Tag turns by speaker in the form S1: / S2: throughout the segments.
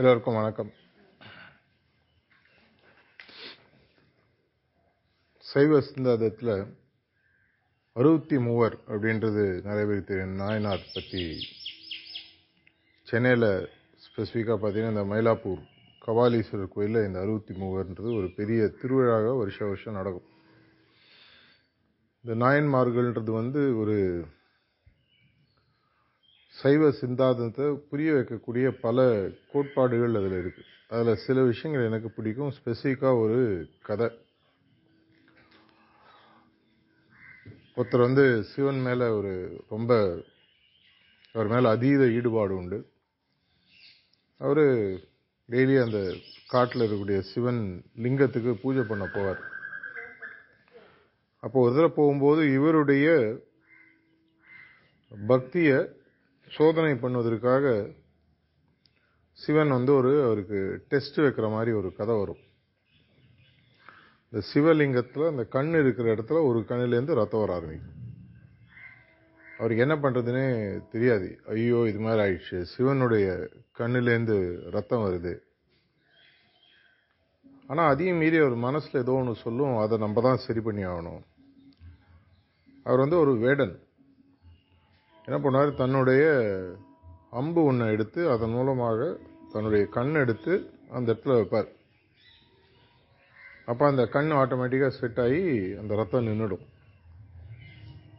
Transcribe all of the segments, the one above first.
S1: எல்லோருக்கும் வணக்கம். சைவ சிந்தாந்தத்தில் அறுபத்தி மூவர் அப்படின்றது நிறைய பேருக்கு தெரியும் நாயனார் பற்றி சென்னையில் ஸ்பெசிஃபிக்காக பார்த்தீங்கன்னா இந்த மயிலாப்பூர் கபாலீஸ்வரர் கோயிலில் இந்த அறுபத்தி மூவர்ன்றது ஒரு பெரிய திருவிழாவாக வருஷ வருஷம் நடக்கும். இந்த நாயன்மார்கள்ன்றது வந்து ஒரு சைவ சிந்தாந்தத்தை புரிய வைக்கக்கூடிய பல கோட்பாடுகள் அதில் இருக்குது அதில் சில விஷயங்கள் எனக்கு பிடிக்கும். ஸ்பெசிஃபிக்காக ஒரு கதை. ஒருத்தர் வந்து சிவன் மேலே ஒரு ரொம்ப அவர் மேலே அதீத ஈடுபாடு உண்டு. அவர் டெய்லி அந்த காட்டில் இருக்கக்கூடிய சிவன் லிங்கத்துக்கு பூஜை பண்ண போவார். அப்போ ஒரு தடவை போகும்போது இவருடைய பக்தியை சோதனை பண்ணுவதற்காக சிவன் வந்து ஒரு அவருக்கு டெஸ்ட் வைக்கிற மாதிரி ஒரு கதை வரும். இந்த சிவலிங்கத்தில் அந்த கண் இருக்கிற இடத்துல ஒரு கண்ணிலேருந்து ரத்தம் வர ஆரம்பிக்கும். அவருக்கு என்ன பண்ணுறதுன்னே தெரியாது. ஐயோ இது மாதிரி ஆயிடுச்சு. சிவனுடைய கண்ணிலேருந்து ரத்தம் வருது. ஆனால் அதையும் மீறி அவர் மனசில் ஏதோ ஒன்று சொல்லும். அதை நம்ம தான் சரி பண்ணி ஆகணும். அவர் வந்து ஒரு வேடன். என்ன பண்ணார்? தன்னுடைய அம்பு ஒன்றை எடுத்து அதன் மூலமாக தன்னுடைய கண் எடுத்து அந்த இடத்துல வைப்பார். அப்போ அந்த கண் ஆட்டோமேட்டிக்காக செட் ஆகி அந்த ரத்தம் நின்றுடும்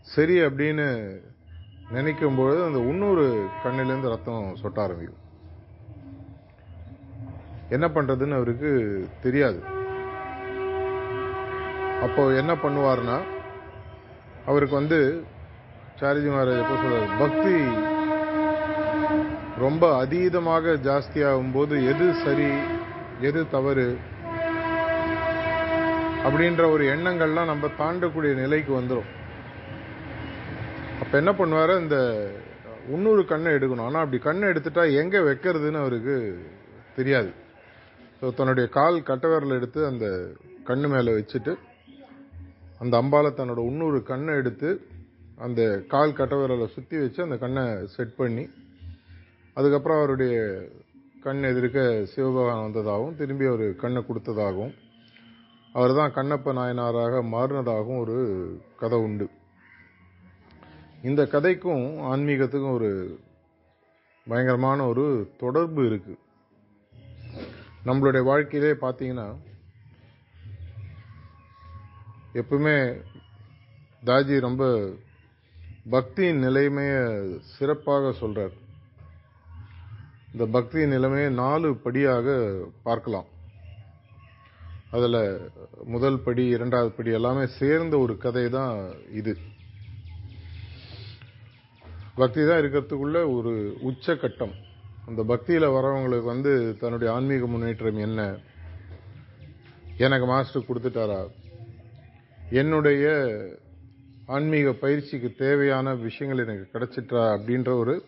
S1: சரி அப்படின்னு நினைக்கும்பொழுது அந்த இன்னொரு கண்ணிலேருந்து ரத்தம் சொட்ட ஆரம்பிக்கும். என்ன பண்ணுறதுன்னு அவருக்கு தெரியாது. அப்போ என்ன பண்ணுவார்னா அவருக்கு வந்து சாரிஜி மகாராஜ் எப்போ சொல்றாரு? பக்தி ரொம்ப அதீதமாக ஜாஸ்தியாகும் போது எது சரி எது தவறு அப்படின்ற ஒரு எண்ணங்கள்லாம் நம்ம தாண்டக்கூடிய நிலைக்கு வந்துடும் அப்போ என்ன பண்ணுவார்? இந்த இன்னொரு கண்ணை எடுக்கணும். ஆனால் அப்படி கண்ணை எடுத்துட்டா எங்கே வைக்கிறதுன்னு அவருக்கு தெரியாது. ஸோ தன்னுடைய கால் கட்டவரில் எடுத்து அந்த கண்ணு மேலே வச்சுட்டு அந்த அம்பால தன்னோட இன்னொரு கண்ணை எடுத்து அந்த கால் கட்டவரலை சுற்றி வச்சு அந்த கண்ணை செட் பண்ணி அதுக்கப்புறம் அவருடைய கண் எதிர்க்க சிவபகவான் வந்ததாகவும் திரும்பி அவர் கண்ணை கொடுத்ததாகவும் அவர் தான் கண்ணப்ப நாயனாராக மாறினதாகவும் ஒரு கதை உண்டு. இந்த கதைக்கும் ஆன்மீகத்துக்கும் ஒரு பயங்கரமான ஒரு தொடர்பு இருக்குது நம்மளுடைய வாழ்க்கையிலே பார்த்தீங்கன்னா எப்பவுமே தாஜி ரொம்ப பக்தியின் நிலைமையை சிறப்பாக சொல்றார். இந்த பக்தியின் நிலைமையை நாலு படியாக பார்க்கலாம். அதில் முதல் படி இரண்டாவது படி எல்லாமே சேர்ந்த ஒரு கதை தான் இது. பக்தி தான் இருக்கிறதுக்குள்ள ஒரு உச்சக்கட்டம் அந்த பக்தியில் வரவங்களுக்கு வந்து தன்னுடைய ஆன்மீக முன்னேற்றம் என்ன? எனக்கு மாஸ்டர் கொடுத்துட்டாரா? என்னுடைய ஆன்மீக பயிற்சிக்கு தேவையான விஷயங்கள் எனக்கு கிடைச்சிட்டா அப்படின்ற ஒரு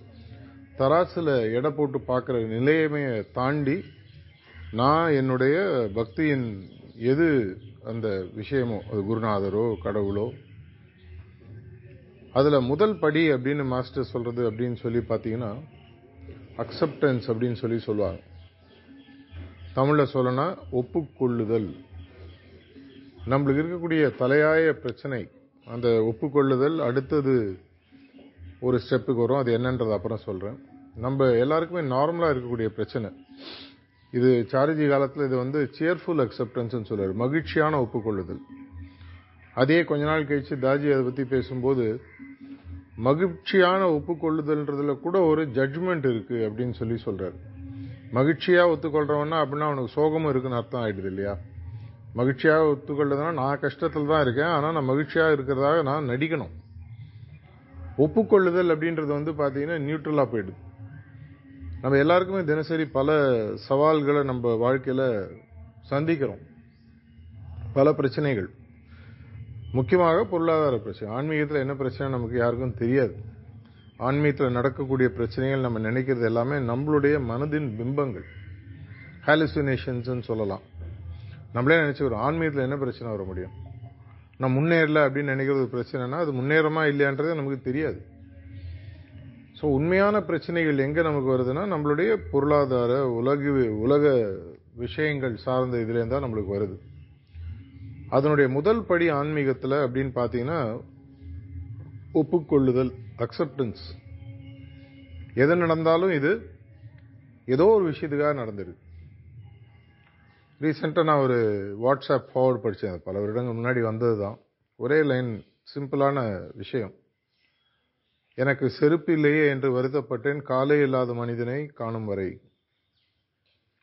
S1: தராசில் எடை போட்டு பார்க்குற நிலையமையை தாண்டி நான் என்னுடைய பக்தியின் எது அந்த விஷயமோ அது குருநாதரோ கடவுளோ அதில் முதல் படி அப்படின்னு மாஸ்டர் சொல்கிறது அப்படின்னு சொல்லி பார்த்தீங்கன்னா அக்செப்டன்ஸ் அப்படின்னு சொல்லி சொல்லுவாங்க. தமிழில் சொல்லனா ஒப்புக்கொள்ளுதல். நம்மளுக்கு இருக்கக்கூடிய தலையாய பிரச்சனை அந்த ஒப்புக்கொள்ளுதல் அடுத்தது ஒரு ஸ்டெப்புக்கு வரும். அது என்னன்றது அப்புறம் சொல்கிறேன் நம்ம எல்லாருக்குமே நார்மலாக இருக்கக்கூடிய பிரச்சனை. இது சாரிஜி காலத்தில் இது வந்து சியர்ஃபுல் அக்செப்டன்ஸ்னு சொல்லுவார் மகிழ்ச்சியான ஒப்புக்கொள்ளுதல். அதே கொஞ்ச நாள் கழிச்சு தாஜி அதை பற்றி பேசும்போது மகிழ்ச்சியான ஒப்புக்கொள்ளுதல்ன்றதுல கூட ஒரு ஜட்ஜ்மெண்ட் இருக்குது அப்படின்னு சொல்லி சொல்கிறார் மகிழ்ச்சியாக ஒத்துக்கொள்றவனா அப்படின்னா அவனுக்கு சோகமும் இருக்குன்னு அர்த்தம் ஆயிடுது இல்லையா? மகிழ்ச்சியாக ஒத்துக்கொள்ளுதுன்னா நான் கஷ்டத்தில் தான் இருக்கேன். ஆனால் நான் மகிழ்ச்சியாக இருக்கிறதாக நான் நடிக்கணும். ஒப்புக்கொள்ளுதல் அப்படின்றது வந்து பார்த்தீங்கன்னா நியூட்ரலாக போயிடுது. நம்ம எல்லாருக்குமே தினசரி பல சவால்களை நம்ம வாழ்க்கையில் சந்திக்கிறோம். பல பிரச்சனைகள். முக்கியமாக பொருளாதார பிரச்சனை. ஆன்மீகத்தில் என்ன பிரச்சனை நமக்கு யாருக்கும் தெரியாது. ஆன்மீகத்தில் நடக்கக்கூடிய பிரச்சனைகள் நம்ம நினைக்கிறது எல்லாமே நம்மளுடைய மனதின் பிம்பங்கள். ஹாலுசினேஷன்ஸ்ன்னு சொல்லலாம். நம்மளே நினச்சிக்கிறோம் ஆன்மீகத்தில் என்ன பிரச்சனை வர முடியும்? நான் முன்னேறல அப்படின்னு நினைக்கிறது பிரச்சனைனா அது முன்னேறமா இல்லையான்றதே நமக்கு தெரியாது. ஸோ உண்மையான பிரச்சனைகள் எங்கே நமக்கு வருதுன்னா நம்மளுடைய பொருளாதார உலக உலக விஷயங்கள் சார்ந்த இதுலேருந்து தான் நம்மளுக்கு வருது. அதனுடைய முதல் படி ஆன்மீகத்தில் அப்படின்னு பார்த்தீங்கன்னா ஒப்புக்கொள்ளுதல் அக்செப்டன்ஸ் எது நடந்தாலும் இது ஏதோ ஒரு விஷயத்துக்காக நடந்திருக்கு. ரீசெண்டாக நான் ஒரு வாட்ஸ்அப் ஃபார்வர்ட் படித்தேன் பல வருடங்கள் முன்னாடி வந்தது தான் ஒரே லைன் சிம்பிளான விஷயம். எனக்கு செருப்பு இல்லையே என்று வருத்தப்பட்டேன். காலை இல்லாத மனிதனை காணும் வரை.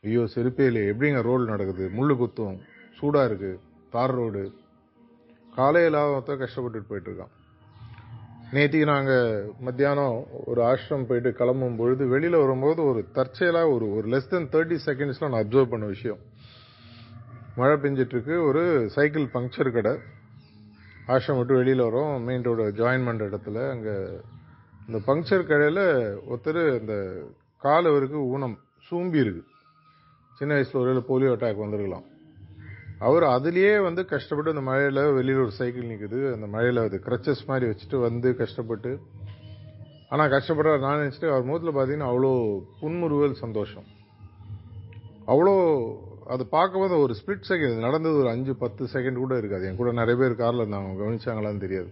S1: ஐயோ செருப்பே இல்லையே. எப்படிங்க ரோடு நடக்குது? முள்ளு குத்தும். சூடாக இருக்குது தார் ரோடு காலை இல்லாத கஷ்டப்பட்டுட்டு போயிட்டுருக்கான் நேற்றி நாங்கள் மத்தியானம் ஒரு ஆசிரம் போயிட்டு கிளம்பும் பொழுது வெளியில் வரும்போது ஒரு தற்செயலாக ஒரு ஒரு லெஸ் தென் தேர்ட்டி செகண்ட்ஸில் நான் அப்சர்வ் பண்ண விஷயம். மழை பெஞ்சிட்ருக்கு. ஒரு சைக்கிள் பங்க்சர் கடை. ஆஷம் விட்டு வெளியில் வரும். மெயின் ரோடு ஜாயின் பண்ணுற இடத்துல. அங்கே இந்த பங்க்சர் கடையில் ஒருத்தர் இந்த கால் அவருக்கு ஊனம் சூம்பி இருக்கு. சின்ன வயசில் ஒரு போலியோ அட்டாக் வந்திருக்கலாம். அவர் அதுலேயே வந்து கஷ்டப்பட்டு அந்த மழையில் வெளியில் ஒரு சைக்கிள் நிற்குது அந்த மழையில் அது க்ரச்சஸ் மாதிரி வச்சுட்டு வந்து கஷ்டப்பட்டு. ஆனால் கஷ்டப்படுற நான் நினச்சிட்டு அவர் முகத்தில் பார்த்தீங்கன்னா அவ்வளோ புன்முறுவல் சந்தோஷம். அவ்வளோ அது பார்க்கும்போது ஒரு ஸ்பிளிட் செகண்ட் நடந்தது ஒரு அஞ்சு பத்து செகண்ட் கூட இருக்காது. என் கூட நிறைய பேர் காரில் இருந்தாங்க அவங்க கவனிச்சாங்களான்னு தெரியாது.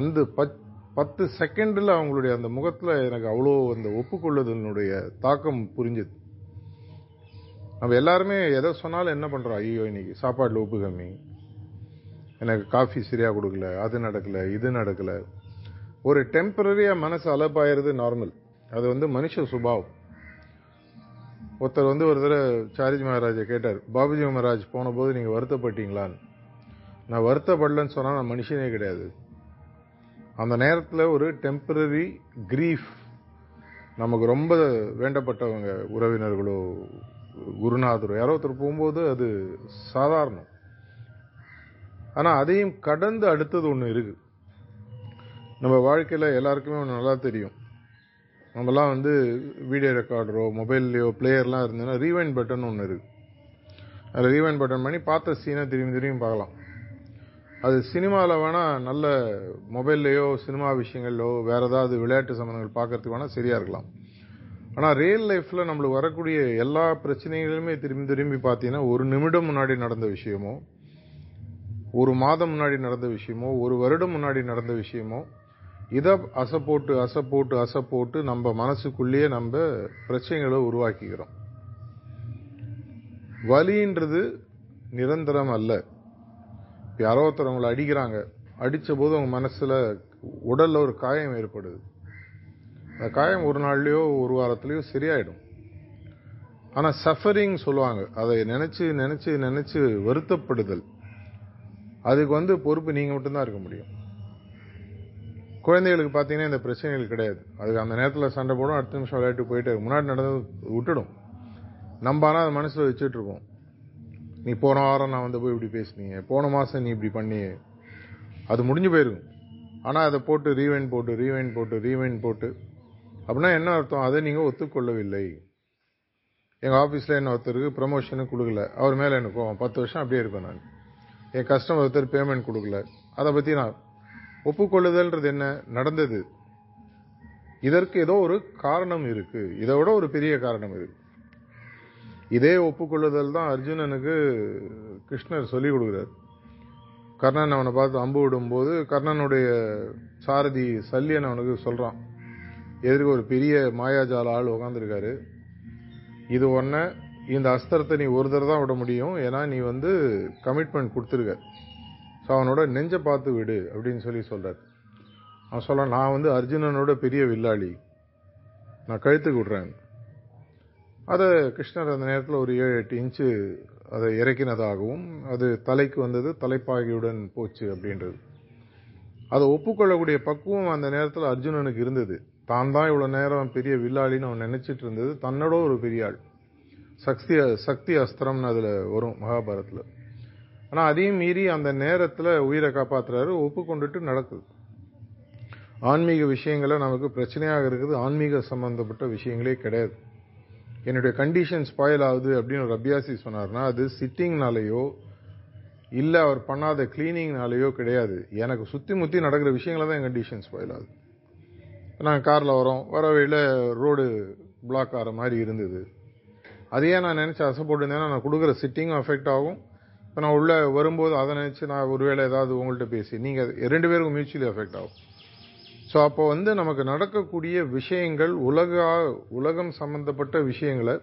S1: அந்த பத் பத்து செகண்டில் அவங்களுடைய அந்த முகத்தில் எனக்கு அவ்வளோ அந்த ஒப்புக்கொள்ளுதலினுடைய தாக்கம் புரிஞ்சுது. நம்ம எல்லாருமே எதை சொன்னாலும் என்ன பண்ணுறோம் ஐயோ இன்னைக்கு சாப்பாட்டில் உப்பு கம்மி. எனக்கு காஃபி சரியாக கொடுக்கல அது நடக்கல இது நடக்கல. ஒரு டெம்பரரியாக மனசு அலப்பாயிருது நார்மல் அது வந்து மனுஷ சுபாவம். ஒருத்தர் வந்து ஒரு தடவை சாரிஜி மகாராஜை கேட்டார் பாபுஜி மகாராஜ் போன போது நீங்கள் வருத்தப்பட்டீங்களான்னு? நான் வருத்தப்படலன்னு சொன்னால் நான் மனுஷனே கிடையாது. அந்த நேரத்தில் ஒரு டெம்பரரி கிரீஃப் நமக்கு ரொம்ப வேண்டப்பட்டவங்க உறவினர்களோ குருநாதரோ யாரோ ஒருத்தர் போகும்போது அது சாதாரணம். ஆனால் அதையும் கடந்து அடுத்தது ஒன்று இருக்குது நம்ம வாழ்க்கையில் எல்லாருக்குமே ஒன்று நல்லா தெரியும். நம்மலாம் வந்து வீடியோ ரெக்கார்டரோ மொபைல்லையோ பிளேயர்லாம் இருந்ததுன்னா ரீவைண்ட் பட்டன் ஒன்று இருக்குது அதில் ரீவைண்ட் பட்டன் பண்ணி பார்த்த சீனை திரும்பி திரும்பி பார்க்கலாம். அது சினிமாவில் வேணால் நல்ல மொபைல்லையோ சினிமா விஷயங்களோ வேறு ஏதாவது விளையாட்டு சம்மந்தங்கள் பார்க்கறதுக்கு வேணால் சரியாக இருக்கலாம். ஆனால் ரியல் லைஃப்பில் நம்மளுக்கு வரக்கூடிய எல்லா பிரச்சனைகளுமே திரும்பி திரும்பி பார்த்தீங்கன்னா ஒரு நிமிடம் முன்னாடி நடந்த விஷயமோ ஒரு மாதம் முன்னாடி நடந்த விஷயமோ ஒரு வருடம் முன்னாடி நடந்த விஷயமோ இதை அசை போட்டு அசை போட்டு அசை போட்டு நம்ம மனசுக்குள்ளேயே நம்ம பிரச்சனைகளை உருவாக்கிக்கிறோம் வலின்றது நிரந்தரம் அல்ல. யாரோ ஒருத்தர் அவங்கள அடிக்கிறாங்க. அடித்த போது அவங்க மனசில் உடலில் ஒரு காயம் ஏற்படுது. அந்த காயம் ஒரு நாள்லையோ ஒரு வாரத்துலையோ சரியாயிடும். ஆனால் சஃபரிங் சொல்லுவாங்க. அதை நினச்சி நினச்சி நினச்சி வருத்தப்படுதல். அதுக்கு வந்து பொறுப்பு நீங்கள் மட்டும்தான் இருக்க முடியும். குழந்தைகளுக்கு பார்த்தீங்கன்னா இந்த பிரச்சனைகள் கிடையாது. அதுக்கு அந்த நேரத்தில் சண்டை போடும் அடுத்த நிமிஷம் விளையாட்டு போயிட்டு முன்னாடி நடந்தது விட்டுடும். நம்ம ஆனால் அதை மனசில் வச்சுட்ருப்போம் நீ போன வாரம் நான் வந்து போய் இப்படி பேசினீங்க. போன மாதம் நீ இப்படி பண்ணி அது முடிஞ்சு போயிருக்கும். ஆனால் அதை போட்டு ரீவைன் போட்டு ரீவைன் போட்டு ரீவைன் போட்டு. அப்படின்னா என்ன அர்த்தம்? அதை நீங்கள் ஒத்துக்கொள்ளவில்லை. எங்கள் ஆஃபீஸில் என்ன ஒருத்தருக்கு ப்ரமோஷனும் கொடுக்கல. அவர் மேலே எனக்கு பத்து வருஷம் அப்படியே இருப்பேன் நான். என் கஸ்டமர் ஒருத்தர் பேமெண்ட் கொடுக்கல. அதை பற்றி நான் ஒப்புக்கொள்ளுதல்ன்றது என்ன? நடந்தது. இதற்கு ஏதோ ஒரு காரணம் இருக்கு. இதை விட ஒரு பெரிய காரணம் இருக்கு இதே ஒப்புக்கொள்ளுதல் தான் அர்ஜுனனுக்கு கிருஷ்ணர் சொல்லிக் கொடுக்குறார். கர்ணன் அவனை பார்த்து அம்பு விடும்போது கர்ணனுடைய சாரதி சல்லியன் அவனுக்கு சொல்கிறான் எதிர்க்க ஒரு பெரிய மாயாஜால ஆள் உட்காந்துருக்காரு இது ஒன்று இந்த அஸ்திரத்தை நீ ஒரு தடவை தான் விட முடியும். ஏன்னா நீ வந்து கமிட்மெண்ட் கொடுத்துருக்க. ஸோ அவனோட நெஞ்சை பார்த்து விடு அப்படின்னு சொல்லி சொல்கிறார் அவன் சொல்ல நான் வந்து அர்ஜுனனோட பெரிய வில்லாளி. நான் கழுத்துக்கு விடுறேன் அதை கிருஷ்ணர் அந்த நேரத்தில் ஒரு ஏழு எட்டு இன்ச்சு அதை இறக்கினதாகவும் அது தலைக்கு வந்தது தலைப்பாகியுடன் போச்சு அப்படின்றது. அதை ஒப்புக்கொள்ளக்கூடிய பக்குவம் அந்த நேரத்தில் அர்ஜுனனுக்கு இருந்தது. தான் தான் இவ்வளோ நேரம் பெரிய வில்லாளின்னு அவன் நினைச்சிட்டு இருந்தது. தன்னோட ஒரு பெரிய ஆள். சக்தி சக்தி அஸ்திரம்னு அதில் வரும் மகாபாரத்தில். ஆனால் அதையும் மீறி அந்த நேரத்தில் உயிரை காப்பாற்றுறாரு ஒப்புக்கொண்டுட்டு நடக்குது. ஆன்மீக விஷயங்களை நமக்கு பிரச்சனையாக இருக்குது. ஆன்மீக சம்பந்தப்பட்ட விஷயங்களே கிடையாது. என்னுடைய கண்டிஷன் ஸ்பாயில் ஆகுது அப்படின்னு ஒரு அபியாசி சொன்னார்னா அது சிட்டிங்னாலேயோ இல்லை அவர் பண்ணாத கிளீனிங்னாலேயோ கிடையாது. எனக்கு சுற்றி முற்றி நடக்கிற விஷயங்கள தான் என் கண்டிஷன் ஸ்பாயில் ஆகுது. நாங்கள் காரில் வரோம். வர வழியில் ரோடு பிளாக் ஆகிற மாதிரி இருந்தது. அதையே நான் நினச்சி அசை போட்டிருந்தேன்னா நான் கொடுக்குற சிட்டிங்கும் அஃபெக்ட் ஆகும். இப்போ நான் உள்ளே வரும்போது அதை நினச்சி நான் ஒருவேளை ஏதாவது உங்கள்கிட்ட பேசி நீங்கள் ரெண்டு பேருக்கும் மியூச்சுவலி எஃபெக்ட் ஆகும். ஸோ அப்போ வந்து நமக்கு நடக்கக்கூடிய விஷயங்கள் உலக உலகம் சம்பந்தப்பட்ட விஷயங்களை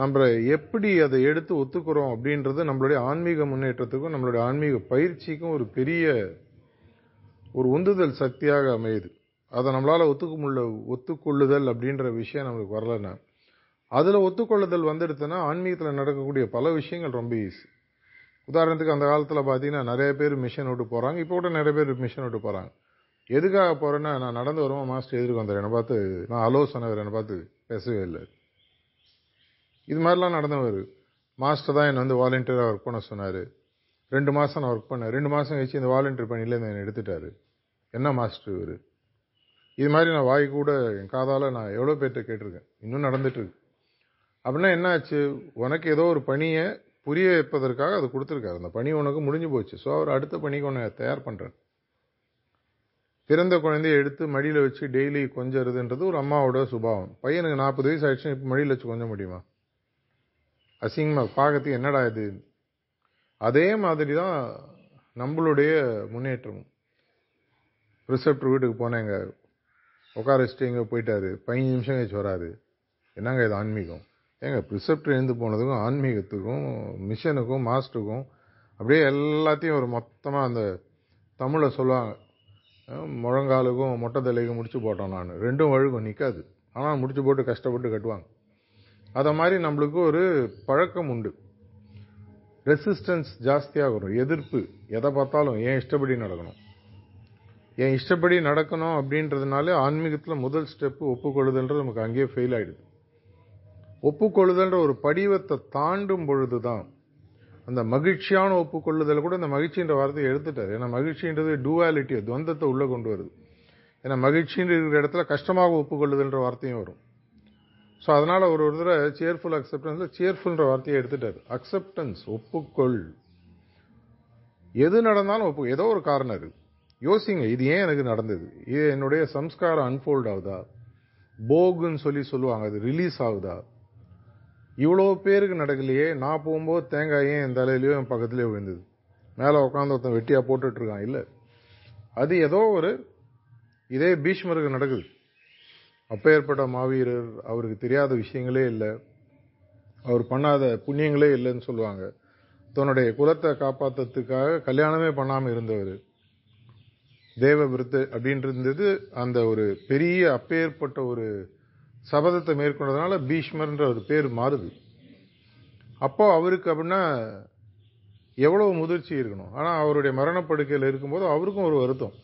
S1: நம்ம எப்படி அதை எடுத்து ஒத்துக்கிறோம் அப்படின்றது நம்மளுடைய ஆன்மீக முன்னேற்றத்துக்கும் நம்மளுடைய ஆன்மீக பயிற்சிக்கும் ஒரு பெரிய ஒரு உந்துதல் சக்தியாக அமையுது. அதை நம்மளால் ஒத்துக்க முடியல ஒத்துக்கொள்ளுதல் அப்படின்ற விஷயம் நம்மளுக்கு வரலன்னா அதில் ஒத்துக்கொள்ளுதல் வந்துடுதுன்னா ஆன்மீகத்தில் நடக்கக்கூடிய பல விஷயங்கள் ரொம்ப ஈஸி உதாரணத்துக்கு அந்த காலத்தில் பார்த்தீங்கன்னா நிறைய பேர் மிஷன் விட்டு போகிறாங்க இப்போ கூட நிறைய பேர் மிஷன் விட்டு போகிறாங்க எதுக்காக போகிறேன்னா நான் நடந்து வருவோம் மாஸ்டர் எதிர்க்கு வந்தார் என்னை பார்த்து நான் அலோ சொன்னவர். என்னை பார்த்து பேசவே இல்லை. இது மாதிரிலாம் நடந்தவர். மாஸ்டர் தான் என்னை வந்து வாலண்டியராக ஒர்க் பண்ண சொன்னார். ரெண்டு மாதம் நான் ஒர்க் பண்ணேன். ரெண்டு மாதம் கழிச்சு இந்த வாலண்டியர் பணியிலேருந்து என்னை எடுத்துட்டார். என்ன மாஸ்டர் இவர்? இது மாதிரி நான் வாய் கூட என் காதால் நான் எவ்வளோ பேர்கிட்ட கேட்டிருக்கேன். இன்னும் நடந்துட்டுருக்கு அப்படின்னா என்ன ஆச்சு உனக்கு ஏதோ ஒரு பணியை புரிய வைப்பதற்காக அது கொடுத்துருக்காரு. அந்த பணி உனக்கு முடிஞ்சு போச்சு. ஸோ அவர் அடுத்த பணிக்கு உன்னை தயார் பண்ணுறேன் பிறந்த குழந்தைய எடுத்து மடியில் வச்சு டெய்லி கொஞ்சறதுன்றது ஒரு அம்மாவோட சுபாவம். பையனுக்கு நாற்பது வயசு ஆயிடுச்சு இப்போ மடியில் வச்சு கொஞ்ச முடியுமா? அசிங்கமாக பார்க்கறதுக்கு என்னடா இது? அதே மாதிரி தான் நம்மளுடைய முன்னேற்றமும். ரிசப்டர் வீட்டுக்கு போனேங்க. உட்கார வச்சுட்டு எங்கே போயிட்டாரு. பதினஞ்சு நிமிஷம் கழிச்சு வராரு. என்னங்க இது ஆன்மீகம்? ஏங்க ப்ரிசெப்டர் எழுந்து போனதுக்கும் ஆன்மீகத்துக்கும் மிஷனுக்கும் மாஸ்டருக்கும் அப்படியே எல்லாத்தையும் ஒரு மொத்தமாக அந்த தமிழில் சொல்லுவாங்க. முழங்காலுக்கும் மொட்டை தலைக்கும் முடிச்சு போட்டோம் நான். ரெண்டும் வழுக்கும் நிற்காது ஆனால் முடிச்சு போட்டு கஷ்டப்பட்டு கட்டுவாங்க. அதை மாதிரி நம்மளுக்கு ஒரு பழக்கம் உண்டு. ரெசிஸ்டன்ஸ் ஜாஸ்தியாக வரும். எதிர்ப்பு. எதை பார்த்தாலும் ஏன் இஷ்டப்படி நடக்கணும்? என் இஷ்டப்படி நடக்கணும் அப்படின்றதுனால ஆன்மீகத்தில் முதல் ஸ்டெப்பு ஒப்புக்கொள்ளுதுன்றது நமக்கு அங்கேயே ஃபெயில் ஆகிடுது ஒப்புக்கொள்ளுதல்ன்ற ஒரு படிவத்தை தாண்டும் பொழுது தான் அந்த மகிழ்ச்சியான ஒப்புக்கொள்ளுதல் கூட இந்த மகிழ்ச்சின்ற வார்த்தையை எடுத்துட்டார். ஏன்னா மகிழ்ச்சின்றது டூவாலிட்டி துவந்தத்தை உள்ளே கொண்டு வருது. ஏன்னா மகிழ்ச்சின்ற இருக்கிற இடத்துல கஷ்டமாக ஒப்புக்கொள்ளுதல்ன்ற வார்த்தையும் வரும். ஸோ அதனால் ஒரு ஒரு தடவை சேர்ஃபுல் அக்செப்டன்ஸில் சேர்ஃபுல்ன்ற வார்த்தையை எடுத்துட்டார். அக்செப்டன்ஸ் ஒப்புக்கொள். எது நடந்தாலும் ஒப்பு ஏதோ ஒரு காரணம் இருக்குது யோசிங்க இது ஏன் எனக்கு நடந்தது? இது என்னுடைய சம்ஸ்காரம் அன்ஃபோல்ட் ஆகுதா? போகுன்னு சொல்லி சொல்லுவாங்க அது ரிலீஸ் ஆகுதா? இவ்வளோ பேருக்கு நடக்கலையே நான் போகும்போது தேங்காய் ஏன் என் தலையிலையோ என் பக்கத்துலேயோ விழுந்தது? மேலே உட்காந்து ஒருத்தன் வெட்டியாக போட்டுட்ருக்கான் இல்லை. அது ஏதோ ஒரு இதே பீஷ்மருக்கு நடக்குது. அப்போ ஏற்பட்ட மாவீரர் அவருக்கு தெரியாத விஷயங்களே இல்லை. அவர் பண்ணாத புண்ணியங்களே இல்லைன்னு சொல்லுவாங்க. தன்னுடைய குலத்தை காப்பாற்றுறதுக்காக கல்யாணமே பண்ணாமல் இருந்தவர். தேவவிருத்து அப்படின்றது அந்த ஒரு பெரிய அப்பேற்பட்ட ஒரு சபதத்தை மேற்கொண்டதுனால பீஷ்மர்ன்ற ஒரு பேர் மாறுது. அப்போ அவருக்கு அப்படின்னா எவ்வளோ முதிர்ச்சி இருக்கணும். ஆனால் அவருடைய மரணப்படுக்கையில் இருக்கும்போது அவருக்கும் ஒரு வருத்தம்.